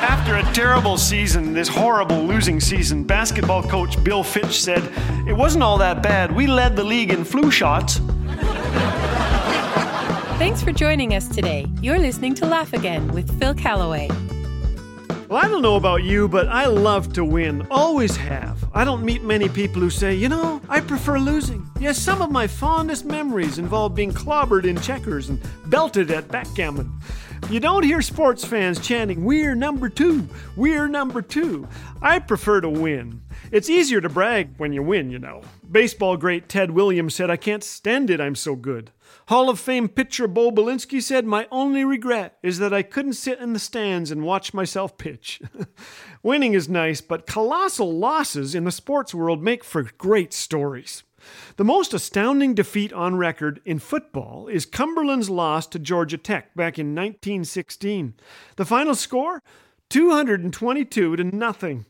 After a terrible season, this horrible losing season, basketball coach Bill Fitch said, It wasn't all that bad. We led the league in flu shots. Thanks for joining us today. You're listening to Laugh Again with Phil Callaway. Well, I don't know about you, but I love to win. Always have. I don't meet many people who say, you know, I prefer losing. Yes, some of my fondest memories involve being clobbered in checkers and belted at backgammon. You don't hear sports fans chanting, We're number two, we're number two. I prefer to win. It's easier to brag when you win, you know. Baseball great Ted Williams said, I can't stand it, I'm so good. Hall of Fame pitcher Bo Belinsky said, My only regret is that I couldn't sit in the stands and watch myself pitch. Winning is nice, but colossal losses in the sports world make for great stories. The most astounding defeat on record in football is Cumberland's loss to Georgia Tech back in 1916. The final score? 222 to nothing.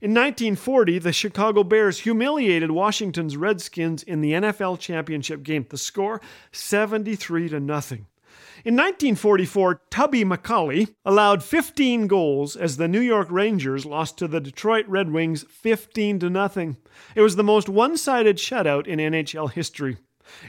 In 1940, the Chicago Bears humiliated Washington's Redskins in the NFL championship game. The score 73 to nothing. In 1944, Tubby McAuley allowed 15 goals as the New York Rangers lost to the Detroit Red Wings 15 to nothing. It was the most one-sided shutout in NHL history.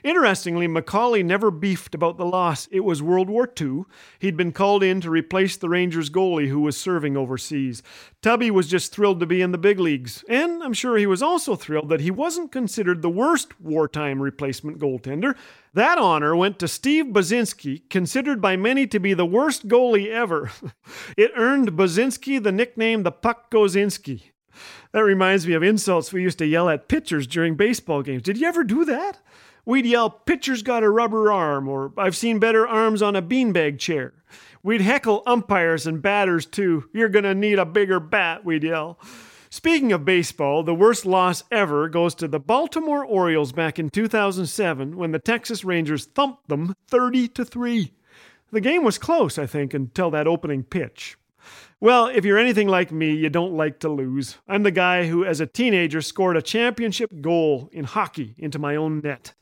Interestingly, McAuley never beefed about the loss. It was World War II. He'd been called in to replace the Rangers goalie who was serving overseas. Tubby was just thrilled to be in the big leagues, and I'm sure he was also thrilled that he wasn't considered the worst wartime replacement goaltender. That honor went to Steve Buzinski, considered by many to be the worst goalie ever. it earned Buzinski the nickname the Puck Gozinski. That reminds me of insults we used to yell at pitchers during baseball games. Did you ever do that? We'd yell, Pitcher's got a rubber arm, or I've seen better arms on a beanbag chair. We'd heckle umpires and batters too. You're going to need a bigger bat, we'd yell. Speaking of baseball, the worst loss ever goes to the Baltimore Orioles back in 2007 when the Texas Rangers thumped them 30 to 3. The game was close, I think, until that opening pitch. Well, if you're anything like me, you don't like to lose. I'm the guy who, as a teenager, scored a championship goal in hockey into my own net.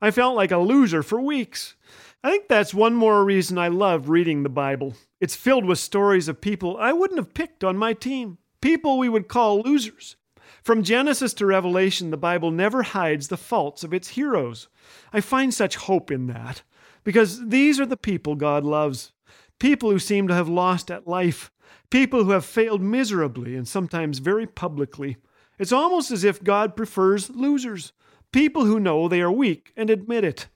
I felt like a loser for weeks. I think that's one more reason I love reading the Bible. It's filled with stories of people I wouldn't have picked on my team, people we would call losers. From Genesis to Revelation, the Bible never hides the faults of its heroes. I find such hope in that, because these are the people God loves. People who seem to have lost at life, people who have failed miserably and sometimes very publicly. It's almost as if God prefers losers, people who know they are weak and admit it.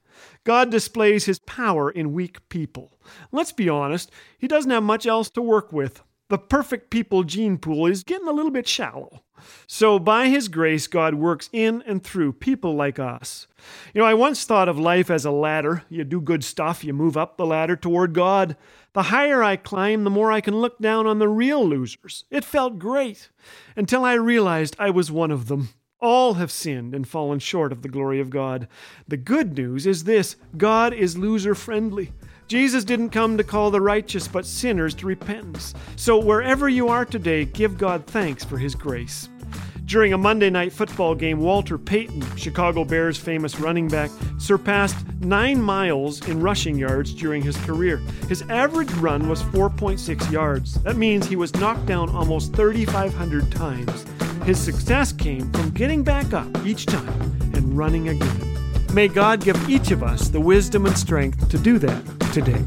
God displays his power in weak people. Let's be honest, he doesn't have much else to work with. The perfect people gene pool is getting a little bit shallow. So, by His grace, God works in and through people like us. You know, I once thought of life as a ladder. You do good stuff, you move up the ladder toward God. The higher I climb, the more I can look down on the real losers. It felt great until I realized I was one of them. All have sinned and fallen short of the glory of God. The good news is this God is loser friendly. Jesus didn't come to call the righteous, but sinners to repentance. So wherever you are today, give God thanks for his grace. During a Monday night football game, Walter Payton, Chicago Bears famous running back, surpassed nine miles in rushing yards during his career. His average run was 4.6 yards. That means he was knocked down almost 3,500 times. His success came from getting back up each time and running again. May God give each of us the wisdom and strength to do that today.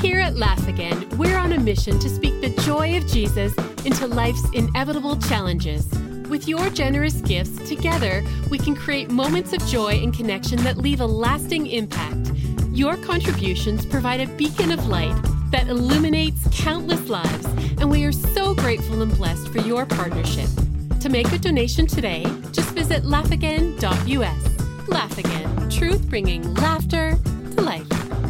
Here at Laugh Again, we're on a mission to speak the joy of Jesus into life's inevitable challenges. With your generous gifts, together we can create moments of joy and connection that leave a lasting impact. Your contributions provide a beacon of light that illuminates countless lives, and we are so grateful and blessed for your partnership. To make a donation today, just visit laughagain.us. Laugh Again, truth bringing laughter to life.